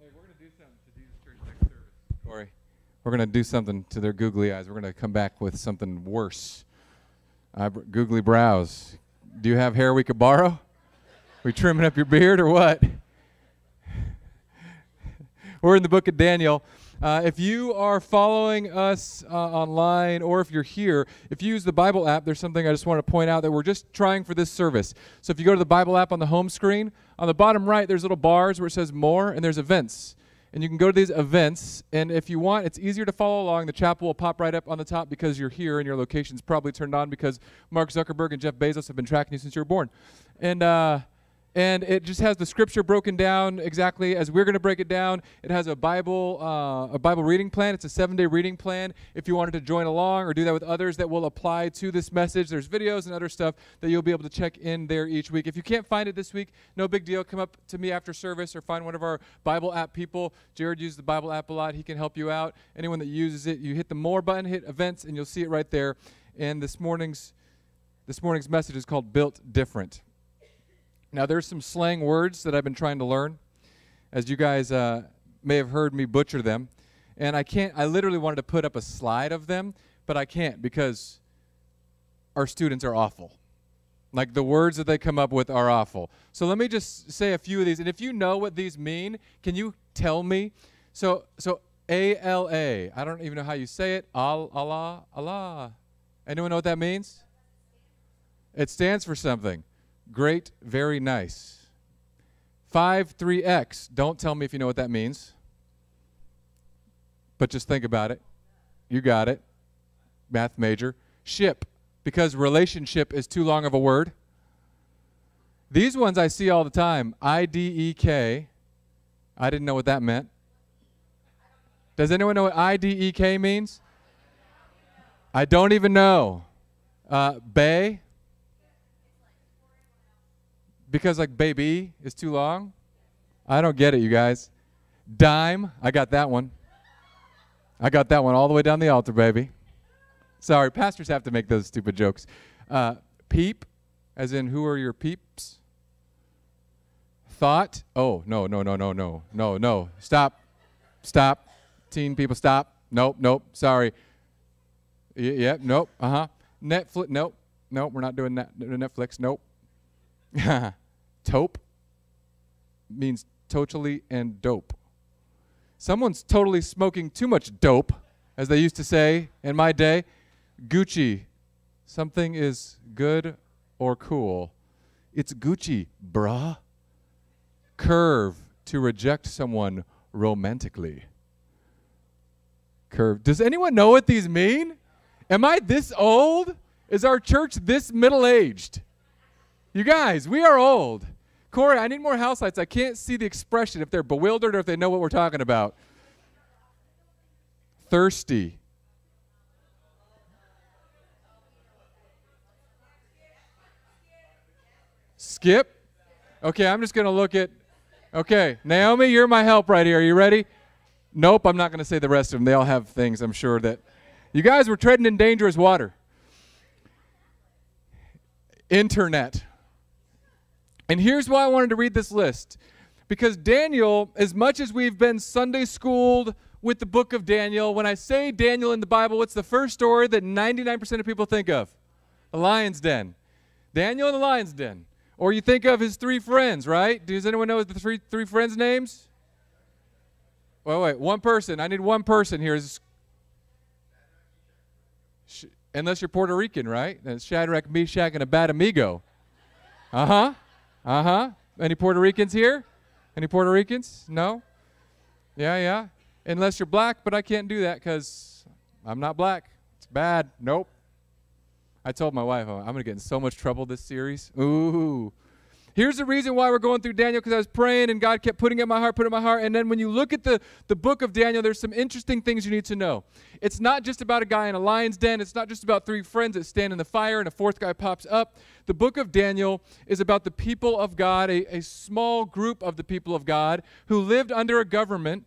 Hey, we're going to do something to Jesus Church next service. Corey. We're going to do something to their googly eyes. We're going to come back with something worse. Eyebr- googly brows. Do you have hair we could borrow? We trimming up your beard or what? We're in the book of Daniel. Uh, if you are following us uh, online or if you're here, if you use the Bible app, there's something I just want to point out that we're just trying for this service. So if you go to the Bible app on the home screen, on the bottom right, there's little bars where it says more and there's events. And you can go to these events, and if you want, it's easier to follow along. The chapel will pop right up on the top because you're here and your location's probably turned on because Mark Zuckerberg and Jeff Bezos have been tracking you since you were born. And, uh, and it just has the scripture broken down exactly as we're going to break it down. It has a Bible uh, a Bible reading plan. It's a seven day reading plan. If you wanted to join along or do that with others that will apply to this message, there's videos and other stuff that you'll be able to check in there each week. If you can't find it this week, no big deal. Come up to me after service or find one of our Bible app people. Jared uses the Bible app a lot. He can help you out. Anyone that uses it, you hit the more button, hit events, and you'll see it right there. And this morning's this morning's message is called Built Different. Now, there's some slang words that I've been trying to learn, as you guys uh, may have heard me butcher them. And I can't, I literally wanted to put up a slide of them, but I can't because our students are awful. Like the words that they come up with are awful. So let me just say a few of these. And if you know what these mean, can you tell me? So, so A L A. I don't even know how you say it. Al Allah Allah. Anyone know what that means? It stands for something. Great, very nice. 5 3x. Don't tell me if you know what that means. But just think about it. You got it. Math major. Ship, because relationship is too long of a word. These ones I see all the time. I D E K. I didn't know what that meant. Does anyone know what I D E K means? I don't even know. Uh, bay, because like baby is too long. I don't get it, you guys. Dime, I got that one. I got that one all the way down the altar, baby. Sorry, pastors have to make those stupid jokes. Uh, peep, as in who are your peeps? Thought, oh, no, no, no, no, no, no, no. Stop, stop. Teen people, stop. Nope, nope, sorry. Y- yep, nope, uh huh. Netflix, nope, nope, we're not doing that. Netflix, nope. Taupe means totally and dope. Someone's totally smoking too much dope, as they used to say in my day. Gucci, something is good or cool. It's Gucci, bruh. Curve, to reject someone romantically. Curve. Does anyone know what these mean? Am I this old? Is our church this middle aged? You guys, we are old. Corey, I need more house lights. I can't see the expression if they're bewildered or if they know what we're talking about. Thirsty. Skip. Okay, I'm just going to look at. Okay, Naomi, you're my help right here. Are you ready? Nope, I'm not going to say the rest of them. They all have things, I'm sure, that. You guys were treading in dangerous water. Internet. And here's why I wanted to read this list. Because Daniel, as much as we've been Sunday schooled with the book of Daniel, when I say Daniel in the Bible, what's the first story that 99% of people think of? The lion's den. Daniel in the lion's den. Or you think of his three friends, right? Does anyone know the three, three friends' names? Wait, wait, one person. I need one person here. Unless you're Puerto Rican, right? Then it's Shadrach, Meshach, and Abednego. Uh huh. Uh huh. Any Puerto Ricans here? Any Puerto Ricans? No? Yeah, yeah. Unless you're black, but I can't do that because I'm not black. It's bad. Nope. I told my wife, I'm going to get in so much trouble this series. Ooh. Here's the reason why we're going through Daniel because I was praying and God kept putting it in my heart, putting it in my heart. And then when you look at the, the book of Daniel, there's some interesting things you need to know. It's not just about a guy in a lion's den, it's not just about three friends that stand in the fire and a fourth guy pops up. The book of Daniel is about the people of God, a, a small group of the people of God who lived under a government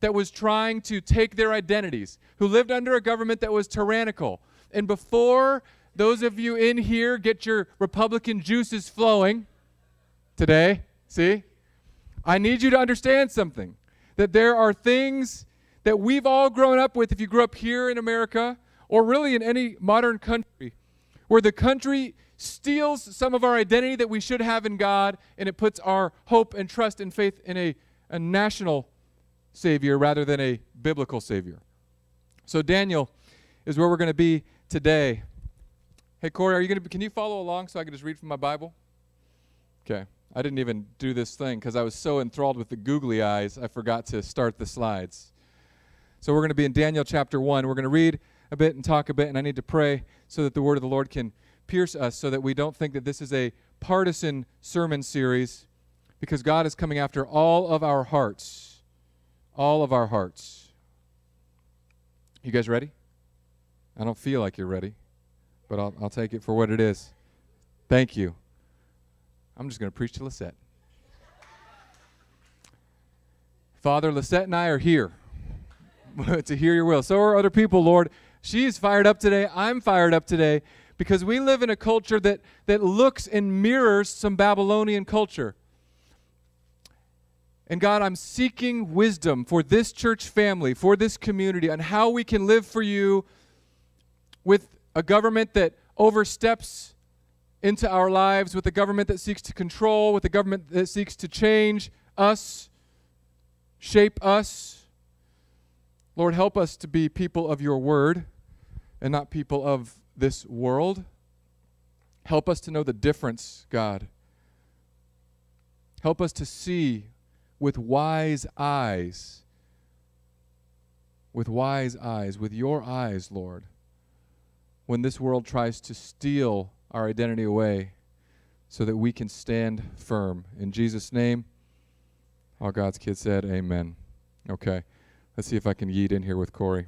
that was trying to take their identities, who lived under a government that was tyrannical. And before those of you in here get your Republican juices flowing, today. See? I need you to understand something. that there are things that we've all grown up with if you grew up here in America or really in any modern country where the country steals some of our identity that we should have in God and it puts our hope and trust and faith in a, a national Savior rather than a biblical Savior. So, Daniel is where we're going to be today. Hey, Corey, are you going to? Can you follow along so I can just read from my Bible? Okay. I didn't even do this thing because I was so enthralled with the googly eyes, I forgot to start the slides. So we're going to be in Daniel chapter 1. We're going to read a bit and talk a bit, and I need to pray so that the word of the Lord can pierce us so that we don't think that this is a partisan sermon series because God is coming after all of our hearts. All of our hearts. You guys ready? I don't feel like you're ready, but I'll, I'll take it for what it is. Thank you. I'm just going to preach to Lisette. Father, Lisette and I are here to hear your will. So are other people, Lord. She's fired up today. I'm fired up today because we live in a culture that, that looks and mirrors some Babylonian culture. And God, I'm seeking wisdom for this church family, for this community, on how we can live for you with a government that oversteps into our lives with a government that seeks to control, with a government that seeks to change us, shape us. Lord, help us to be people of your word and not people of this world. Help us to know the difference, God. Help us to see with wise eyes, with wise eyes, with your eyes, Lord, when this world tries to steal our identity away so that we can stand firm. In Jesus' name, all God's kids said, Amen. Okay, let's see if I can yeet in here with Corey.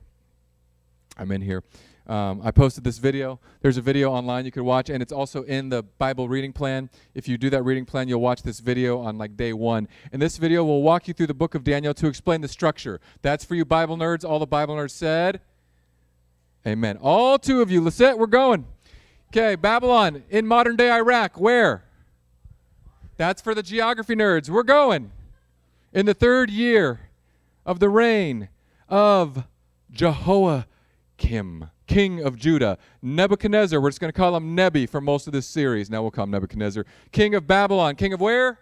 I'm in here. Um, I posted this video. There's a video online you could watch, and it's also in the Bible reading plan. If you do that reading plan, you'll watch this video on like day one. And this video will walk you through the book of Daniel to explain the structure. That's for you Bible nerds. All the Bible nerds said, Amen. All two of you, Lisette, we're going. Okay, Babylon in modern day Iraq. Where? That's for the geography nerds. We're going. In the third year of the reign of Jehoiakim, king of Judah. Nebuchadnezzar, we're just going to call him Nebi for most of this series. Now we'll call him Nebuchadnezzar. King of Babylon. King of where?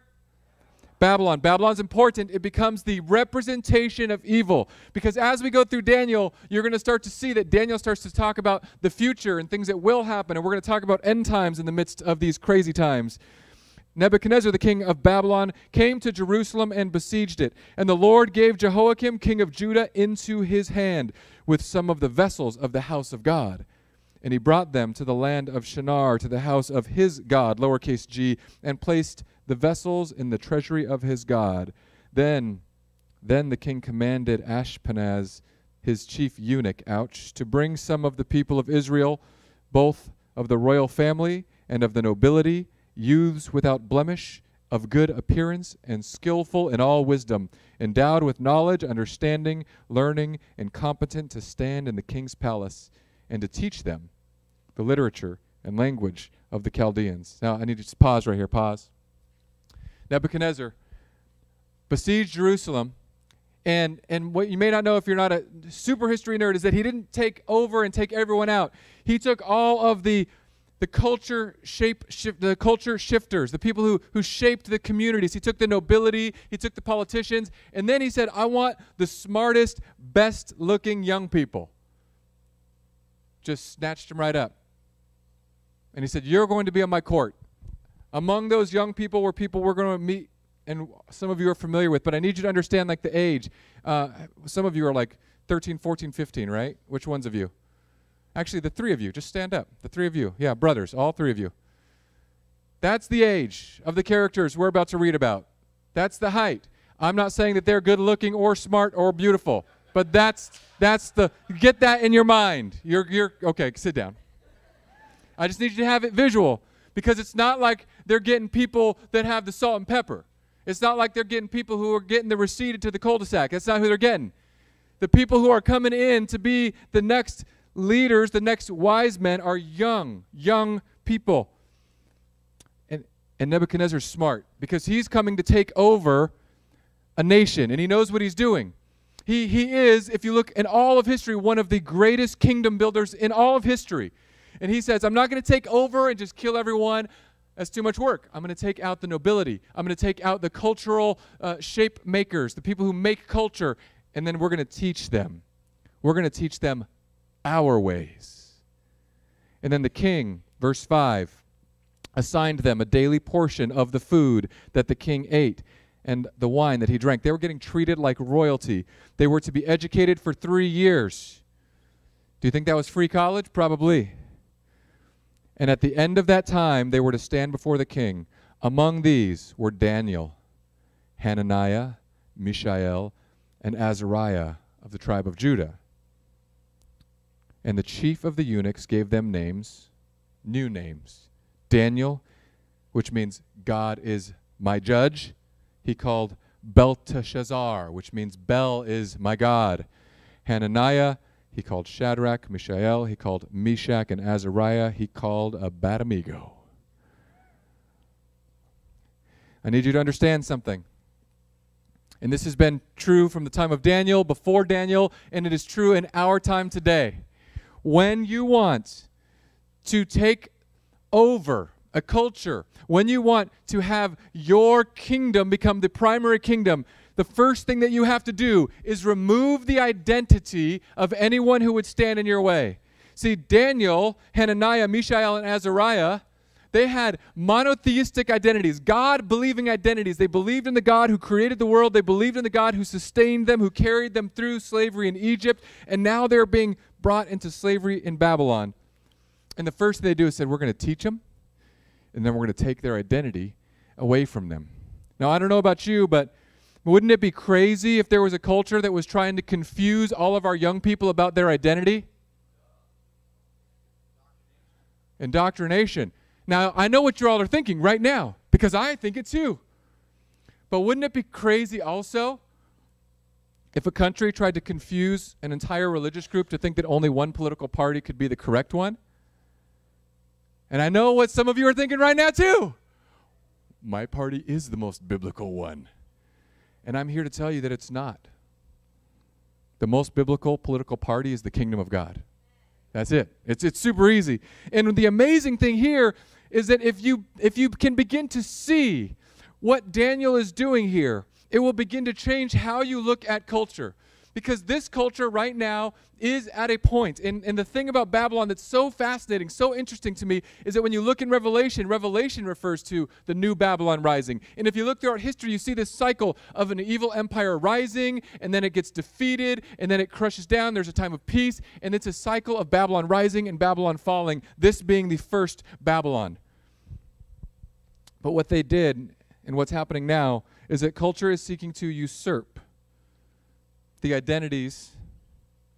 Babylon. Babylon's important. It becomes the representation of evil. Because as we go through Daniel, you're going to start to see that Daniel starts to talk about the future and things that will happen. And we're going to talk about end times in the midst of these crazy times. Nebuchadnezzar, the king of Babylon, came to Jerusalem and besieged it. And the Lord gave Jehoiakim, king of Judah, into his hand with some of the vessels of the house of God. And he brought them to the land of Shinar, to the house of his God, lowercase g, and placed the vessels in the treasury of his God. Then, then the king commanded Ashpenaz, his chief eunuch, ouch, to bring some of the people of Israel, both of the royal family and of the nobility, youths without blemish, of good appearance, and skillful in all wisdom, endowed with knowledge, understanding, learning, and competent to stand in the king's palace, and to teach them the literature and language of the Chaldeans. Now, I need to just pause right here. Pause. Nebuchadnezzar besieged Jerusalem. And, and what you may not know if you're not a super history nerd is that he didn't take over and take everyone out. He took all of the, the culture shape the culture shifters, the people who, who shaped the communities. He took the nobility, he took the politicians, and then he said, I want the smartest, best looking young people. Just snatched them right up. And he said, You're going to be on my court. Among those young people were people we're going to meet, and some of you are familiar with, but I need you to understand like the age. Uh, some of you are like 13, 14, 15, right? Which ones of you? Actually, the three of you. Just stand up. The three of you. Yeah, brothers, all three of you. That's the age of the characters we're about to read about. That's the height. I'm not saying that they're good looking or smart or beautiful, but that's that's the get that in your mind. You're you're okay, sit down. I just need you to have it visual because it's not like they're getting people that have the salt and pepper. It's not like they're getting people who are getting the receipt to the cul-de-sac. That's not who they're getting. The people who are coming in to be the next leaders, the next wise men, are young, young people. And, and Nebuchadnezzar's smart because he's coming to take over a nation, and he knows what he's doing. He, he is, if you look in all of history, one of the greatest kingdom builders in all of history. And he says, I'm not going to take over and just kill everyone. That's too much work. I'm going to take out the nobility. I'm going to take out the cultural uh, shape makers, the people who make culture, and then we're going to teach them. We're going to teach them our ways. And then the king, verse 5, assigned them a daily portion of the food that the king ate and the wine that he drank. They were getting treated like royalty. They were to be educated for three years. Do you think that was free college? Probably. And at the end of that time, they were to stand before the king. Among these were Daniel, Hananiah, Mishael, and Azariah of the tribe of Judah. And the chief of the eunuchs gave them names, new names. Daniel, which means God is my judge, he called Belteshazzar, which means Bel is my God. Hananiah, he called Shadrach, Mishael, he called Meshach, and Azariah, he called Abednego. I need you to understand something. And this has been true from the time of Daniel, before Daniel, and it is true in our time today. When you want to take over a culture, when you want to have your kingdom become the primary kingdom, the first thing that you have to do is remove the identity of anyone who would stand in your way. See, Daniel, Hananiah, Mishael, and Azariah, they had monotheistic identities, God believing identities. They believed in the God who created the world, they believed in the God who sustained them, who carried them through slavery in Egypt, and now they're being brought into slavery in Babylon. And the first thing they do is said, We're going to teach them, and then we're going to take their identity away from them. Now, I don't know about you, but wouldn't it be crazy if there was a culture that was trying to confuse all of our young people about their identity? Indoctrination. Now, I know what you all are thinking right now because I think it too. But wouldn't it be crazy also if a country tried to confuse an entire religious group to think that only one political party could be the correct one? And I know what some of you are thinking right now too. My party is the most biblical one. And I'm here to tell you that it's not. The most biblical political party is the kingdom of God. That's it. It's, it's super easy. And the amazing thing here is that if you if you can begin to see what Daniel is doing here, it will begin to change how you look at culture because this culture right now is at a point. And, and the thing about Babylon that's so fascinating, so interesting to me, is that when you look in Revelation, Revelation refers to the new Babylon rising. And if you look throughout history, you see this cycle of an evil empire rising, and then it gets defeated, and then it crushes down. There's a time of peace, and it's a cycle of Babylon rising and Babylon falling, this being the first Babylon. But what they did, and what's happening now, is that culture is seeking to usurp the identities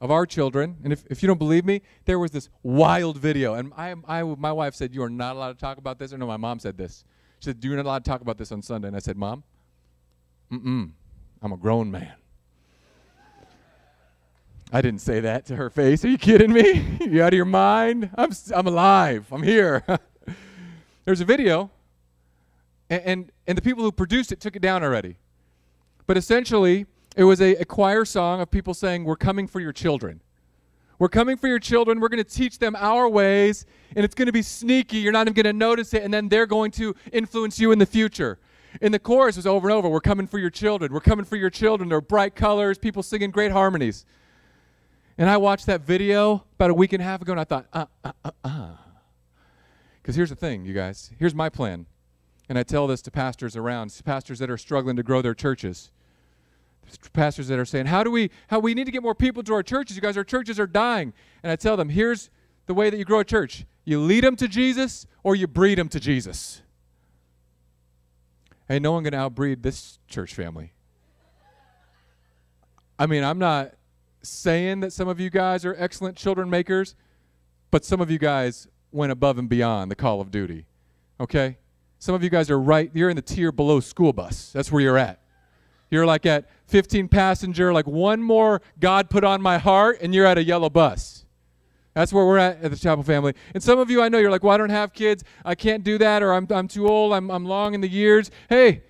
of our children. And if, if you don't believe me, there was this wild video. And I, I, my wife said, You are not allowed to talk about this. Or no, my mom said this. She said, You're not allowed to talk about this on Sunday. And I said, Mom, mm-mm, I'm a grown man. I didn't say that to her face. Are you kidding me? you out of your mind? I'm, I'm alive. I'm here. There's a video, and, and, and the people who produced it took it down already. But essentially, it was a, a choir song of people saying, We're coming for your children. We're coming for your children. We're going to teach them our ways, and it's going to be sneaky. You're not even going to notice it, and then they're going to influence you in the future. And the chorus was over and over We're coming for your children. We're coming for your children. There are bright colors, people singing great harmonies. And I watched that video about a week and a half ago, and I thought, uh, uh, uh, uh. Because here's the thing, you guys. Here's my plan. And I tell this to pastors around, pastors that are struggling to grow their churches pastors that are saying, "How do we how we need to get more people to our churches? You guys, our churches are dying." And I tell them, "Here's the way that you grow a church: you lead them to Jesus, or you breed them to Jesus." Hey, no one can outbreed this church family. I mean, I'm not saying that some of you guys are excellent children makers, but some of you guys went above and beyond the call of duty. Okay? Some of you guys are right, you're in the tier below school bus. That's where you're at. You're like at 15 passenger, like one more God put on my heart, and you're at a yellow bus. That's where we're at at the Chapel family. And some of you I know you're like, well, I don't have kids. I can't do that, or I'm, I'm too old. I'm, I'm long in the years. Hey,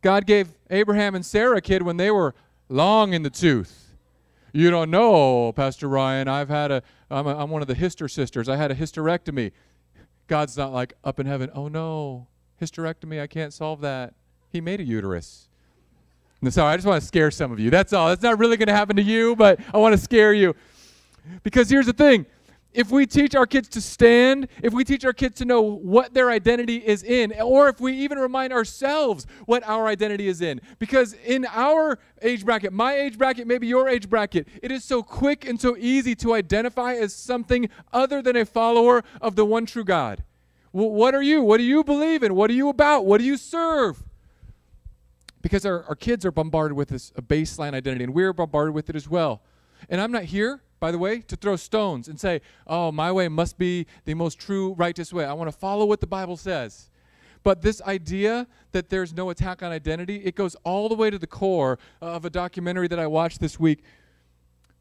God gave Abraham and Sarah a kid when they were long in the tooth. You don't know, Pastor Ryan. I've had a, I'm, a, I'm one of the Hister sisters. I had a hysterectomy. God's not like up in heaven, oh no, hysterectomy, I can't solve that. He made a uterus. And so I just want to scare some of you. That's all. That's not really going to happen to you, but I want to scare you. Because here's the thing if we teach our kids to stand, if we teach our kids to know what their identity is in, or if we even remind ourselves what our identity is in, because in our age bracket, my age bracket, maybe your age bracket, it is so quick and so easy to identify as something other than a follower of the one true God. Well, what are you? What do you believe in? What are you about? What do you serve? Because our, our kids are bombarded with this a baseline identity, and we're bombarded with it as well. And I'm not here by the way, to throw stones and say, oh, my way must be the most true, righteous way. I want to follow what the Bible says. But this idea that there's no attack on identity, it goes all the way to the core of a documentary that I watched this week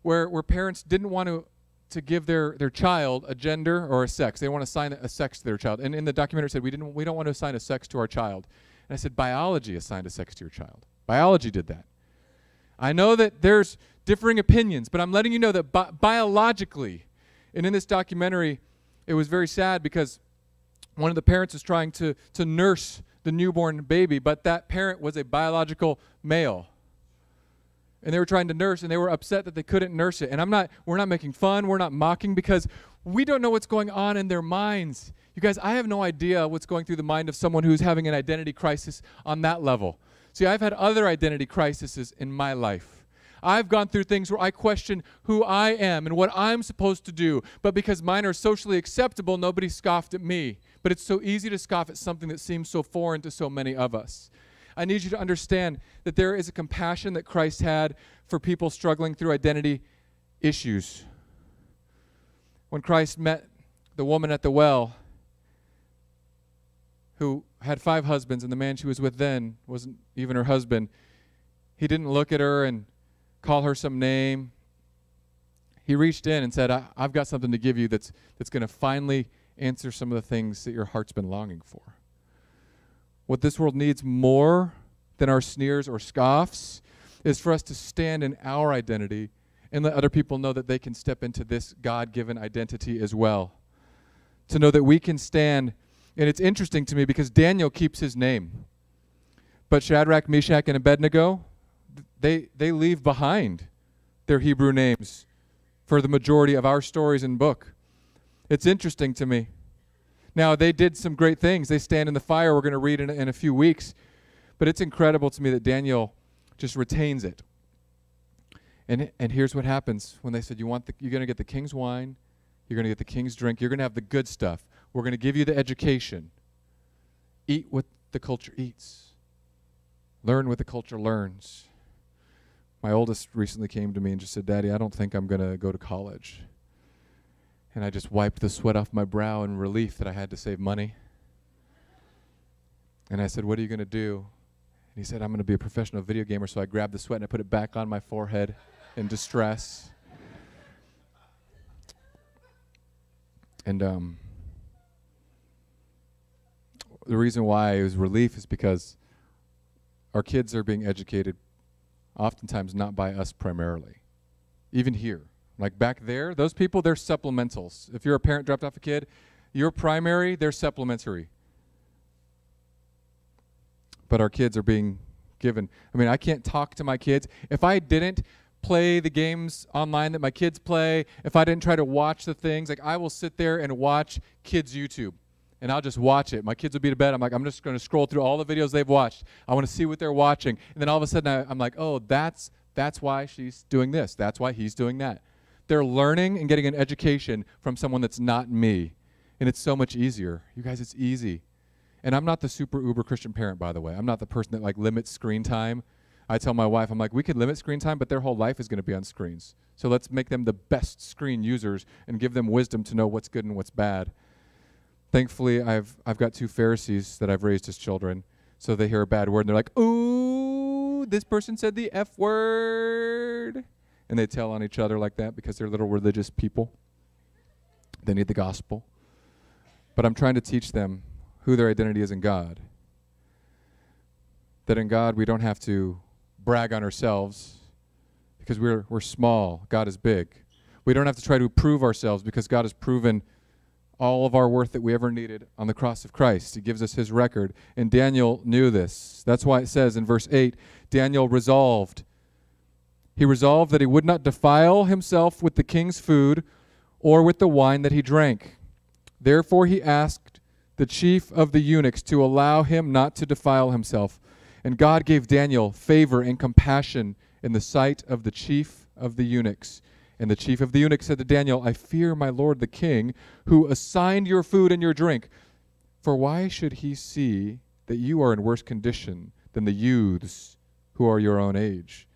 where, where parents didn't want to, to give their, their child a gender or a sex. They want to assign a sex to their child. And in the documentary said, we, didn't, we don't want to assign a sex to our child. And I said, biology assigned a sex to your child. Biology did that. I know that there's differing opinions, but I'm letting you know that bi- biologically, and in this documentary, it was very sad because one of the parents was trying to, to nurse the newborn baby, but that parent was a biological male. And they were trying to nurse, and they were upset that they couldn't nurse it. And I'm not, we're not making fun, we're not mocking, because we don't know what's going on in their minds. You guys, I have no idea what's going through the mind of someone who's having an identity crisis on that level. See, I've had other identity crises in my life. I've gone through things where I question who I am and what I'm supposed to do, but because mine are socially acceptable, nobody scoffed at me. But it's so easy to scoff at something that seems so foreign to so many of us. I need you to understand that there is a compassion that Christ had for people struggling through identity issues. When Christ met the woman at the well, who had five husbands, and the man she was with then wasn't even her husband. He didn't look at her and call her some name. He reached in and said, I, have got something to give you that's, that's going to finally answer some of the things that your heart's been longing for. What this world needs more than our sneers or scoffs is for us to stand in our identity and let other people know that they can step into this God given identity as well. To know that we can stand and it's interesting to me because Daniel keeps his name. But Shadrach, Meshach, and Abednego, they, they leave behind their Hebrew names for the majority of our stories and book. It's interesting to me. Now, they did some great things. They stand in the fire, we're going to read in, in a few weeks. But it's incredible to me that Daniel just retains it. And, and here's what happens when they said, you want the, You're going to get the king's wine, you're going to get the king's drink, you're going to have the good stuff. We're going to give you the education. Eat what the culture eats, learn what the culture learns. My oldest recently came to me and just said, Daddy, I don't think I'm going to go to college. And I just wiped the sweat off my brow in relief that I had to save money. And I said, What are you going to do? And he said, I'm going to be a professional video gamer. So I grabbed the sweat and I put it back on my forehead in distress. And um, the reason why it was relief is because our kids are being educated oftentimes not by us primarily. Even here. Like back there, those people, they're supplementals. If you're a parent dropped off a kid, you're primary, they're supplementary. But our kids are being given. I mean, I can't talk to my kids. If I didn't play the games online that my kids play, if I didn't try to watch the things, like I will sit there and watch kids' YouTube and I'll just watch it. My kids will be to bed. I'm like, I'm just going to scroll through all the videos they've watched. I want to see what they're watching. And then all of a sudden, I, I'm like, oh, that's that's why she's doing this. That's why he's doing that. They're learning and getting an education from someone that's not me, and it's so much easier. You guys, it's easy. And I'm not the super uber Christian parent, by the way. I'm not the person that like limits screen time. I tell my wife, I'm like, we could limit screen time, but their whole life is going to be on screens. So let's make them the best screen users and give them wisdom to know what's good and what's bad. Thankfully, I've, I've got two Pharisees that I've raised as children. So they hear a bad word and they're like, ooh, this person said the F word. And they tell on each other like that because they're little religious people. They need the gospel. But I'm trying to teach them who their identity is in God. that in God we don't have to brag on ourselves because we're, we're small, God is big. We don't have to try to prove ourselves because God has proven all of our worth that we ever needed on the cross of Christ. He gives us his record. And Daniel knew this. That's why it says in verse 8 Daniel resolved. He resolved that he would not defile himself with the king's food or with the wine that he drank. Therefore he asked the chief of the eunuchs to allow him not to defile himself. And God gave Daniel favor and compassion in the sight of the chief of the eunuchs. And the chief of the eunuchs said to Daniel, I fear my lord the king, who assigned your food and your drink. For why should he see that you are in worse condition than the youths who are your own age?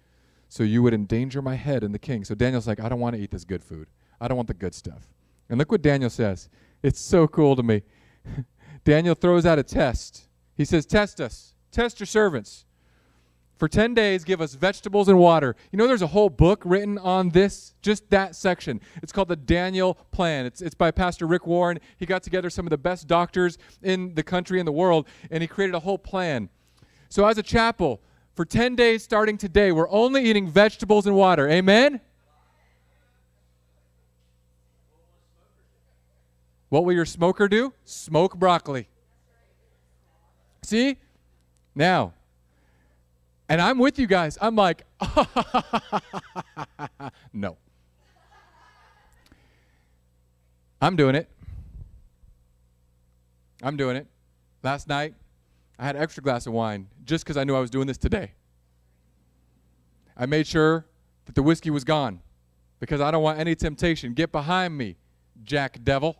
So you would endanger my head and the king. So Daniel's like, I don't want to eat this good food. I don't want the good stuff. And look what Daniel says. It's so cool to me. Daniel throws out a test. He says, Test us, test your servants. For 10 days, give us vegetables and water. You know, there's a whole book written on this, just that section. It's called the Daniel Plan. It's, it's by Pastor Rick Warren. He got together some of the best doctors in the country and the world, and he created a whole plan. So, as a chapel, for 10 days starting today, we're only eating vegetables and water. Amen? What will your smoker do? Smoke broccoli. See? Now, and I'm with you guys. I'm like, no. I'm doing it. I'm doing it. Last night, I had an extra glass of wine just because I knew I was doing this today. I made sure that the whiskey was gone because I don't want any temptation. Get behind me, Jack Devil.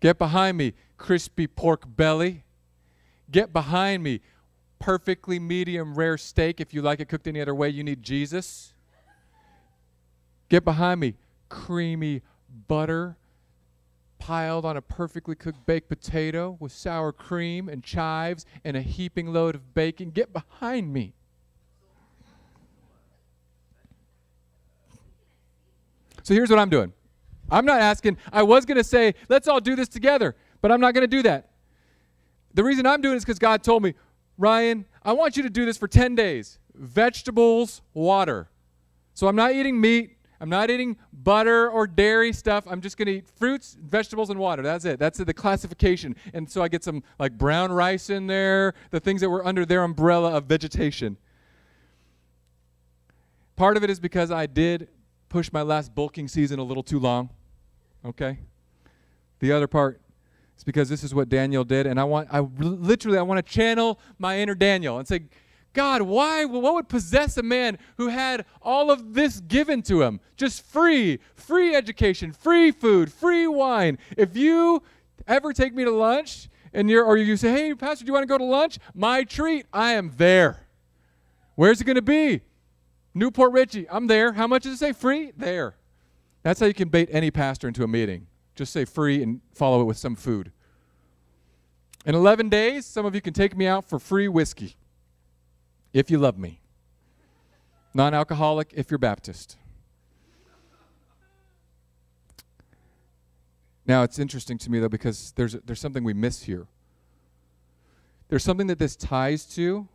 Get behind me, crispy pork belly. Get behind me, perfectly medium rare steak. If you like it cooked any other way, you need Jesus. Get behind me. Creamy butter piled on a perfectly cooked baked potato with sour cream and chives and a heaping load of bacon. Get behind me. So here's what I'm doing. I'm not asking, I was going to say, let's all do this together, but I'm not going to do that. The reason I'm doing it is because God told me, Ryan, I want you to do this for 10 days vegetables, water. So I'm not eating meat. I'm not eating butter or dairy stuff. I'm just going to eat fruits, vegetables, and water. That's it. That's the classification. And so I get some like brown rice in there, the things that were under their umbrella of vegetation. Part of it is because I did push my last bulking season a little too long. Okay? The other part is because this is what Daniel did, and I want, I literally, I want to channel my inner Daniel and say, God, why, what would possess a man who had all of this given to him? Just free, free education, free food, free wine. If you ever take me to lunch and you're, or you say, hey, Pastor, do you want to go to lunch? My treat, I am there. Where's it going to be? New Port Richey, I'm there. How much does it say? Free? There. That's how you can bait any pastor into a meeting. Just say free and follow it with some food. In 11 days, some of you can take me out for free whiskey if you love me. Non alcoholic if you're Baptist. Now, it's interesting to me, though, because there's, there's something we miss here. There's something that this ties to,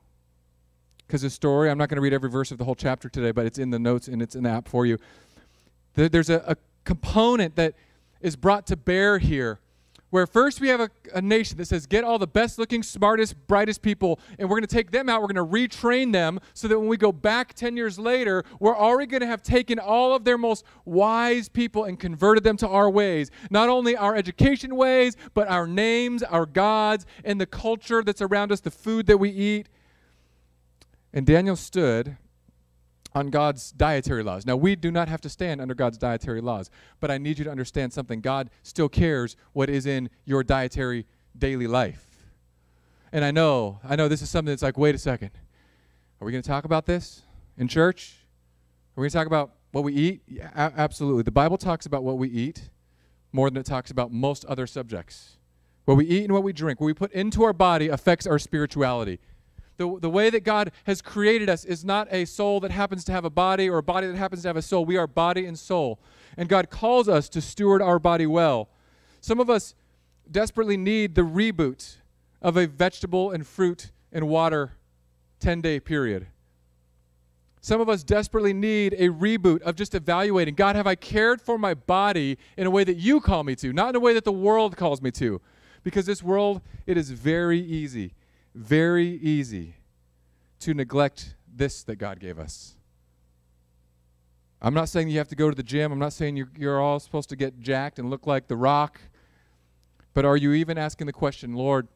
because the story, I'm not going to read every verse of the whole chapter today, but it's in the notes and it's in the app for you. There's a, a component that is brought to bear here where first we have a, a, nation that says, get all the best looking, smartest, brightest people, and we're going to take them out. We're going to retrain them so that when we go back 10 years later, we're already going to have taken all of their most wise people and converted them to our ways. Not only our education ways, but our names, our gods, and the culture that's around us, the food that we eat. And Daniel stood on God's dietary laws. Now, we do not have to stand under God's dietary laws, but I need you to understand something. God still cares what is in your dietary daily life. And I know, I know this is something that's like, wait a second. Are we going to talk about this in church? Are we going to talk about what we eat? Yeah, absolutely. The Bible talks about what we eat more than it talks about most other subjects. What we eat and what we drink, what we put into our body affects our spirituality. The, the way that God has created us is not a soul that happens to have a body or a body that happens to have a soul. We are body and soul. And God calls us to steward our body well. Some of us desperately need the reboot of a vegetable and fruit and water 10 day period. Some of us desperately need a reboot of just evaluating God, have I cared for my body in a way that you call me to, not in a way that the world calls me to? Because this world, it is very easy, very easy to neglect this that God gave us. I'm not saying you have to go to the gym. I'm not saying you're, you're all supposed to get jacked and look like The Rock. But are you even asking the question, Lord,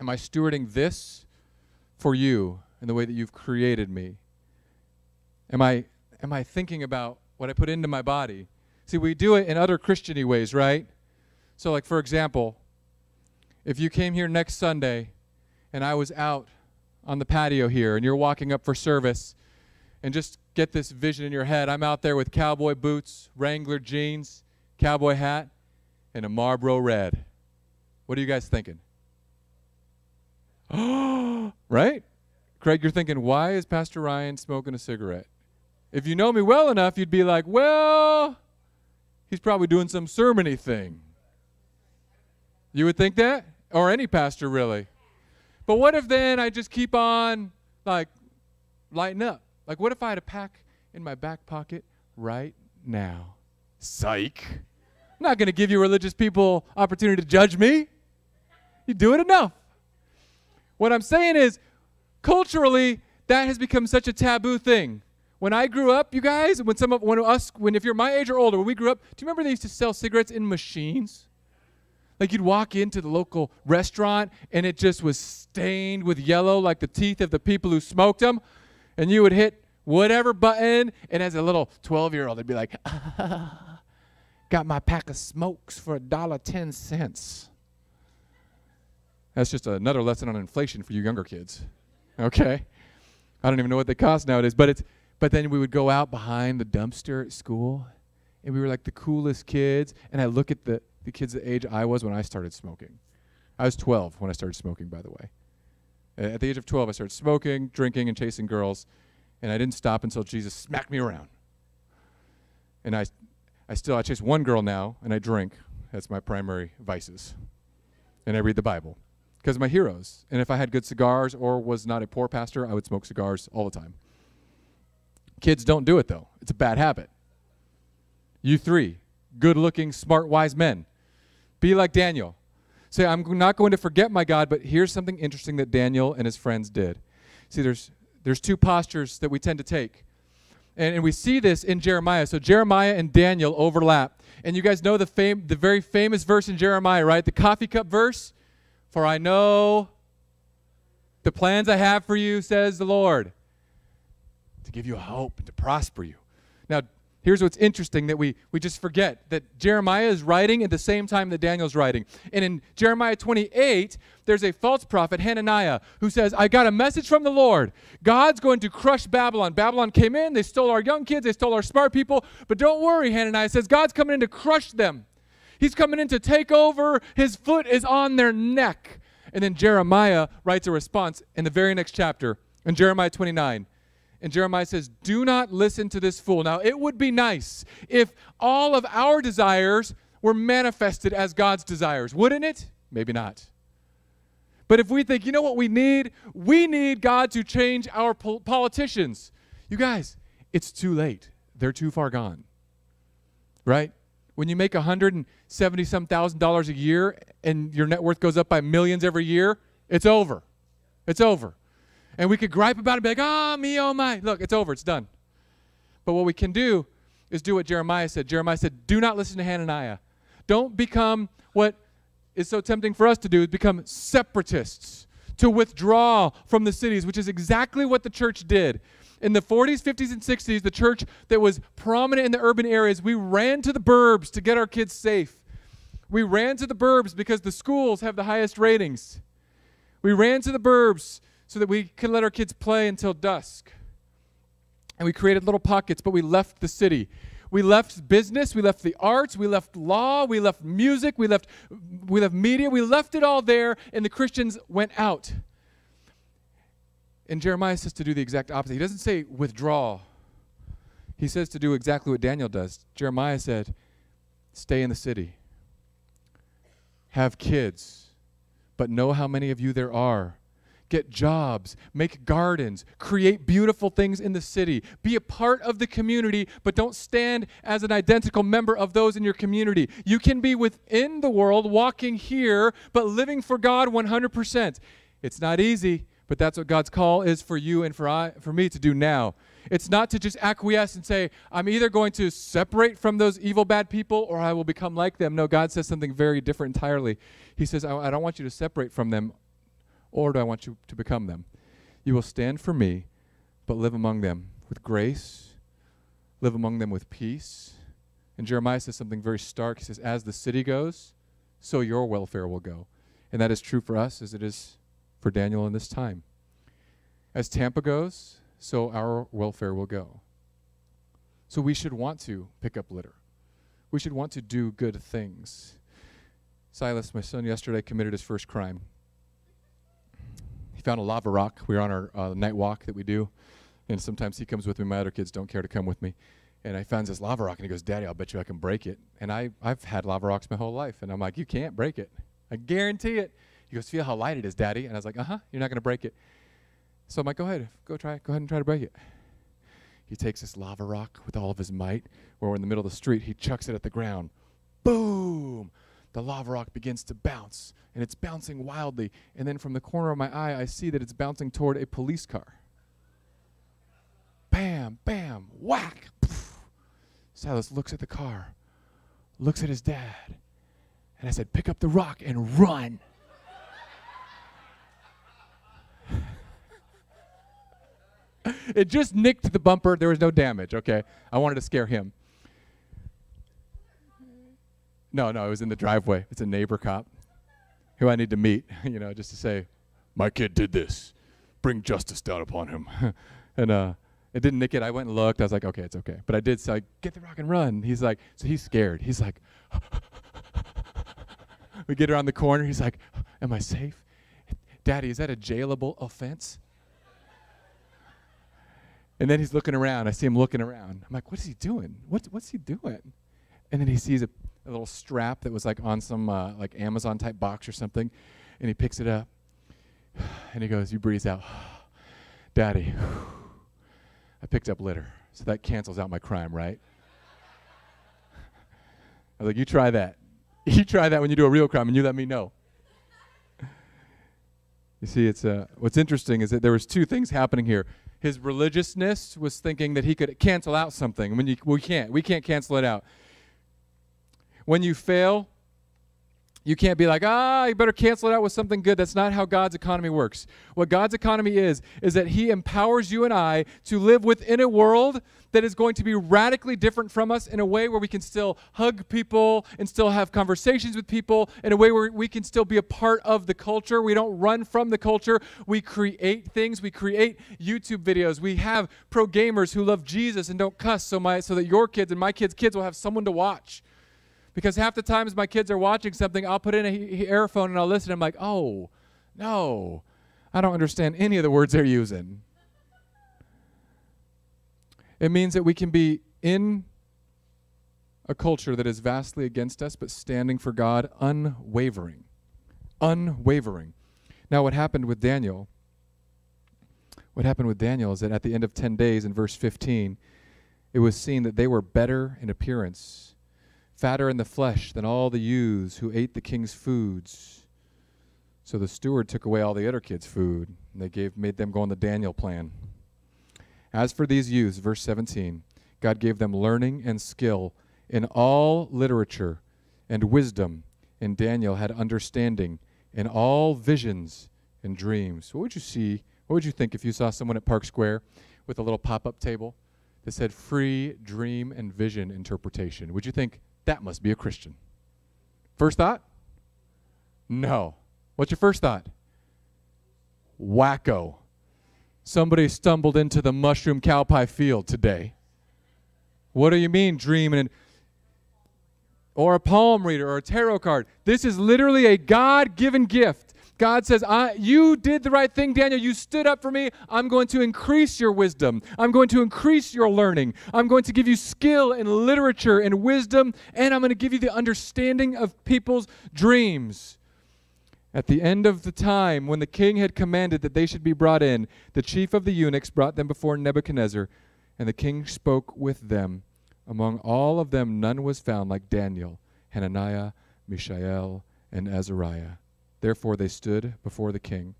am I stewarding this for you in the way that you've created me? Am I am I thinking about what I put into my body? See, we do it in other Christiany ways, right? So like for example, if you came here next Sunday and I was out on the patio here and you're walking up for service and just get this vision in your head. I'm out there with cowboy boots, Wrangler jeans, cowboy hat, and a Marlboro red. What are you guys thinking? right? Craig, you're thinking, why is Pastor Ryan smoking a cigarette? If you know me well enough, you'd be like, well, he's probably doing some sermony thing. You would think that? Or any pastor, really. But what if then I just keep on, like, lighting up? Like, what if I had a pack in my back pocket right now? Psych. I'm not going to give you religious people opportunity to judge me. You do it enough. What I'm saying is, culturally, that has become such a taboo thing. When I grew up, you guys, when some of when us when if you're my age or older, when we grew up, do you remember they used to sell cigarettes in machines? Like you'd walk into the local restaurant and it just was stained with yellow like the teeth of the people who smoked them. And you would hit whatever button, and as a little 12 year old, they'd be like, ah, Got my pack of smokes for a dollar ten cents. That's just another lesson on inflation for you younger kids. Okay? I don't even know what they cost nowadays, but it's but then we would go out behind the dumpster at school, and we were like the coolest kids. And I look at the, the kids the age I was when I started smoking. I was 12 when I started smoking, by the way. At the age of 12, I started smoking, drinking, and chasing girls, and I didn't stop until Jesus smacked me around. And I, I still, I chase one girl now, and I drink. That's my primary vices. And I read the Bible because my heroes. And if I had good cigars or was not a poor pastor, I would smoke cigars all the time. Kids don't do it though. It's a bad habit. You three, good looking, smart, wise men. Be like Daniel. Say, I'm not going to forget my God, but here's something interesting that Daniel and his friends did. See, there's, there's two postures that we tend to take. And, and we see this in Jeremiah. So Jeremiah and Daniel overlap. And you guys know the, fame, the very famous verse in Jeremiah, right? The coffee cup verse. For I know the plans I have for you, says the Lord to give you hope and to prosper you. Now, here's what's interesting that we, we just forget that Jeremiah is writing at the same time that Daniel's writing. And in Jeremiah 28, there's a false prophet, Hananiah, who says, I got a message from the Lord. God's going to crush Babylon. Babylon came in, they stole our young kids, they stole our smart people. But don't worry, Hananiah says, God's coming in to crush them. He's coming in to take over. His foot is on their neck. And then Jeremiah writes a response in the very next chapter, in Jeremiah 29. And Jeremiah says, Do not listen to this fool. Now, it would be nice if all of our desires were manifested as God's desires, wouldn't it? Maybe not. But if we think, you know what we need? We need God to change our pol- politicians. You guys, it's too late. They're too far gone. Right? When you make 170 some thousand dollars a year and your net worth goes up by millions every year, it's over. It's over. And we could gripe about it and be like, ah, oh, me, oh my. Look, it's over, it's done. But what we can do is do what Jeremiah said. Jeremiah said, do not listen to Hananiah. Don't become what is so tempting for us to do, is become separatists, to withdraw from the cities, which is exactly what the church did. In the 40s, 50s, and 60s, the church that was prominent in the urban areas, we ran to the burbs to get our kids safe. We ran to the burbs because the schools have the highest ratings. We ran to the burbs so that we could let our kids play until dusk. And we created little pockets, but we left the city. We left business, we left the arts, we left law, we left music, we left we left media, we left it all there, and the Christians went out. And Jeremiah says to do the exact opposite. He doesn't say withdraw. He says to do exactly what Daniel does. Jeremiah said, stay in the city. Have kids, but know how many of you there are get jobs, make gardens, create beautiful things in the city. Be a part of the community, but don't stand as an identical member of those in your community. You can be within the world, walking here, but living for God 100%. It's not easy, but that's what God's call is for you and for I, for me to do now. It's not to just acquiesce and say, I'm either going to separate from those evil, bad people or I will become like them. No, God says something very different entirely. He says, I, I don't want you to separate from them, or do I want you to become them? You will stand for me, but live among them with grace, live among them with peace. And Jeremiah says something very stark. He says, As the city goes, so your welfare will go. And that is true for us as it is for Daniel in this time. As Tampa goes, so our welfare will go. So we should want to pick up litter. We should want to do good things. Silas, my son, yesterday committed his first crime. Found a lava rock. We were on our uh, night walk that we do, and sometimes he comes with me. My other kids don't care to come with me. And I found this lava rock, and he goes, Daddy, I'll bet you I can break it. And I, I've had lava rocks my whole life. And I'm like, You can't break it. I guarantee it. He goes, Feel how light it is, Daddy. And I was like, Uh huh, you're not going to break it. So I'm like, Go ahead, go try it. Go ahead and try to break it. He takes this lava rock with all of his might. Where we're in the middle of the street, he chucks it at the ground. Boom! The lava rock begins to bounce, and it's bouncing wildly. And then from the corner of my eye, I see that it's bouncing toward a police car. Bam, bam, whack. Silas looks at the car, looks at his dad, and I said, Pick up the rock and run. it just nicked the bumper. There was no damage, okay? I wanted to scare him. No, no, it was in the driveway. It's a neighbor cop who I need to meet, you know, just to say, my kid did this. Bring justice down upon him. and uh, it didn't nick it. I went and looked. I was like, okay, it's okay. But I did say, get the rock and run. He's like, so he's scared. He's like, we get around the corner. He's like, am I safe? Daddy, is that a jailable offense? And then he's looking around. I see him looking around. I'm like, what is he doing? What's, what's he doing? And then he sees a a little strap that was like on some uh, like Amazon type box or something, and he picks it up, and he goes, "You breathe out, Daddy. I picked up litter, so that cancels out my crime, right?" I was like, "You try that. You try that when you do a real crime, and you let me know." You see, it's uh, what's interesting is that there was two things happening here. His religiousness was thinking that he could cancel out something. Mean, you, we can't. We can't cancel it out. When you fail, you can't be like, ah, you better cancel it out with something good. That's not how God's economy works. What God's economy is, is that He empowers you and I to live within a world that is going to be radically different from us in a way where we can still hug people and still have conversations with people, in a way where we can still be a part of the culture. We don't run from the culture. We create things. We create YouTube videos. We have pro gamers who love Jesus and don't cuss so, my, so that your kids and my kids' kids will have someone to watch. Because half the times my kids are watching something, I'll put in an earphone and I'll listen. I'm like, oh, no, I don't understand any of the words they're using. It means that we can be in a culture that is vastly against us, but standing for God, unwavering. Unwavering. Now, what happened with Daniel? What happened with Daniel is that at the end of 10 days, in verse 15, it was seen that they were better in appearance fatter in the flesh than all the youths who ate the king's foods. So the steward took away all the other kids' food, and they gave made them go on the Daniel plan. As for these youths, verse 17, God gave them learning and skill in all literature and wisdom, and Daniel had understanding in all visions and dreams. What would you see? What would you think if you saw someone at Park Square with a little pop up table that said free dream and vision interpretation? Would you think, that must be a Christian. First thought? No. What's your first thought? Wacko. Somebody stumbled into the mushroom cow pie field today. What do you mean, dreaming or a palm reader or a tarot card? This is literally a God given gift God says, You did the right thing, Daniel. You stood up for me. I'm going to increase your wisdom. I'm going to increase your learning. I'm going to give you skill in literature and wisdom, and I'm going to give you the understanding of people's dreams. At the end of the time, when the king had commanded that they should be brought in, the chief of the eunuchs brought them before Nebuchadnezzar, and the king spoke with them. Among all of them, none was found like Daniel, Hananiah, Mishael, and Azariah. Therefore, they stood before the king.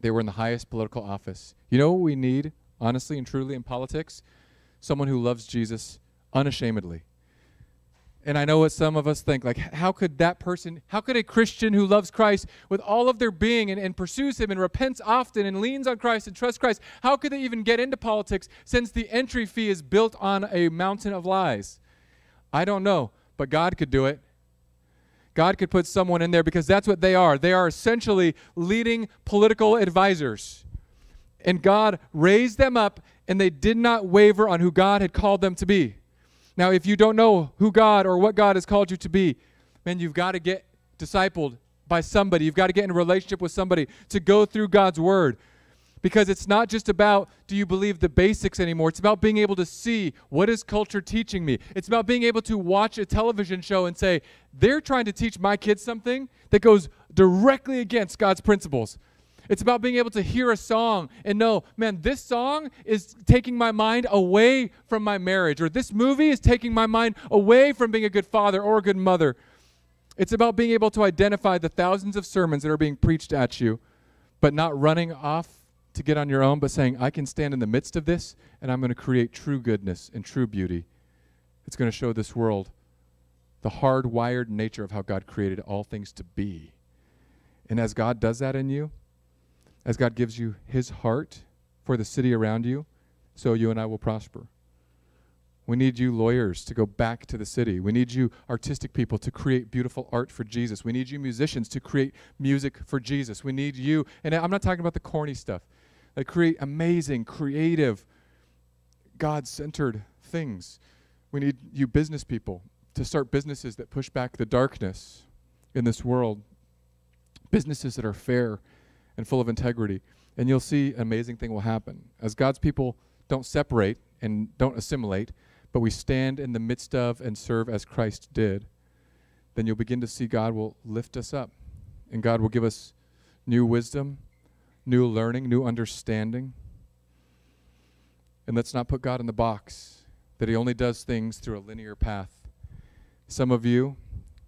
They were in the highest political office. You know what we need, honestly and truly, in politics? Someone who loves Jesus unashamedly. And I know what some of us think like, how could that person, how could a Christian who loves Christ with all of their being and, and, pursues Him and repents often and leans on Christ and trusts Christ, how could they even get into politics since the entry fee is built on a mountain of lies? I don't know, but God could do it. God could put someone in there because that's what they are. They are essentially leading political advisors. And God raised them up, and they did not waver on who God had called them to be. Now, if you don't know who God or what God has called you to be, man, you've got to get discipled by somebody. You've got to get in a relationship with somebody to go through God's word. Because it's not just about do you believe the basics anymore. It's about being able to see what is culture teaching me. It's about being able to watch a television show and say, they're trying to teach my kids something that goes directly against God's principles. It's about being able to hear a song and know, man, this song is taking my mind away from my marriage, or this movie is taking my mind away from being a good father or a good mother. It's about being able to identify the thousands of sermons that are being preached at you, but not running off to get on your own, but saying, I can stand in the midst of this and I'm going to create true goodness and true beauty. It's going to show this world the hardwired nature of how God created all things to be. And as God does that in you, as God gives you his heart for the city around you, so you and I will prosper. We need you lawyers to go back to the city. We need you artistic people to create beautiful art for Jesus. We need you musicians to create music for Jesus. We need you, and I'm not talking about the corny stuff, that create amazing, creative, God centered things. We need you business people to start businesses that push back the darkness in this world, businesses that are fair and full of integrity. And you'll see an amazing thing will happen. As God's people don't separate and don't assimilate, but we stand in the midst of and serve as Christ did, then you'll begin to see God will lift us up. And God will give us new wisdom, new learning, new understanding. And let's not put God in the box that He only does things through a linear path. Some of you,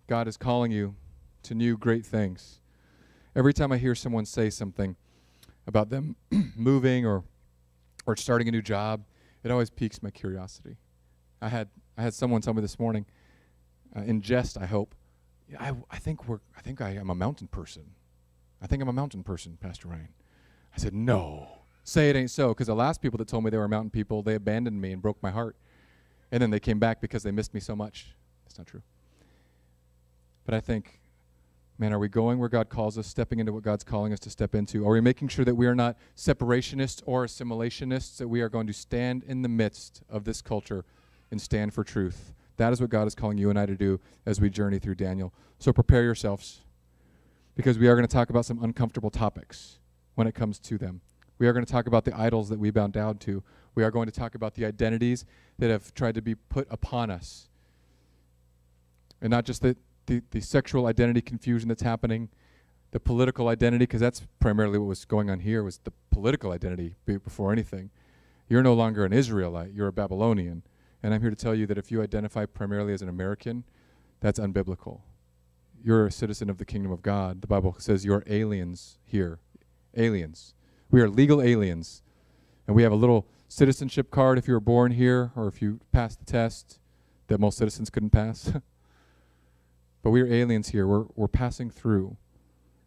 God is calling you to new great things. Every time I hear someone say something about them moving or or starting a new job, it always piques my curiosity. I had I had someone tell me this morning, uh, in jest, I hope, I, I think we're I think I am a mountain person. I think I'm a mountain person, Pastor Ryan. I said, no, say it ain't so, because the last people that told me they were mountain people, they abandoned me and broke my heart, and then they came back because they missed me so much. That's not true. But I think Man, are we going where God calls us, stepping into what God's calling us to step into? Are we making sure that we are not separationists or assimilationists, that we are going to stand in the midst of this culture and stand for truth? That is what God is calling you and I to do as we journey through Daniel. So prepare yourselves because we are going to talk about some uncomfortable topics when it comes to them. We are going to talk about the idols that we bow down to. We are going to talk about the identities that have tried to be put upon us. And not just that the, the sexual identity confusion that's happening, the political identity, because that's primarily what was going on here was the political identity before anything. You're no longer an Israelite, you're a Babylonian. And I'm here to tell you that if you identify primarily as an American, that's unbiblical. You're a citizen of the kingdom of God. The Bible says you're aliens here. Aliens. We are legal aliens. And we have a little citizenship card if you were born here or if you passed the test that most citizens couldn't pass. But we are aliens here. We're, we're passing through.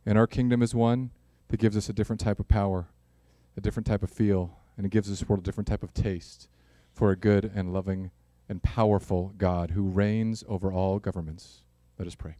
And our kingdom is one that gives us a different type of power, a different type of feel, and it gives this world a different type of taste for a good and loving and powerful God who reigns over all governments. Let us pray.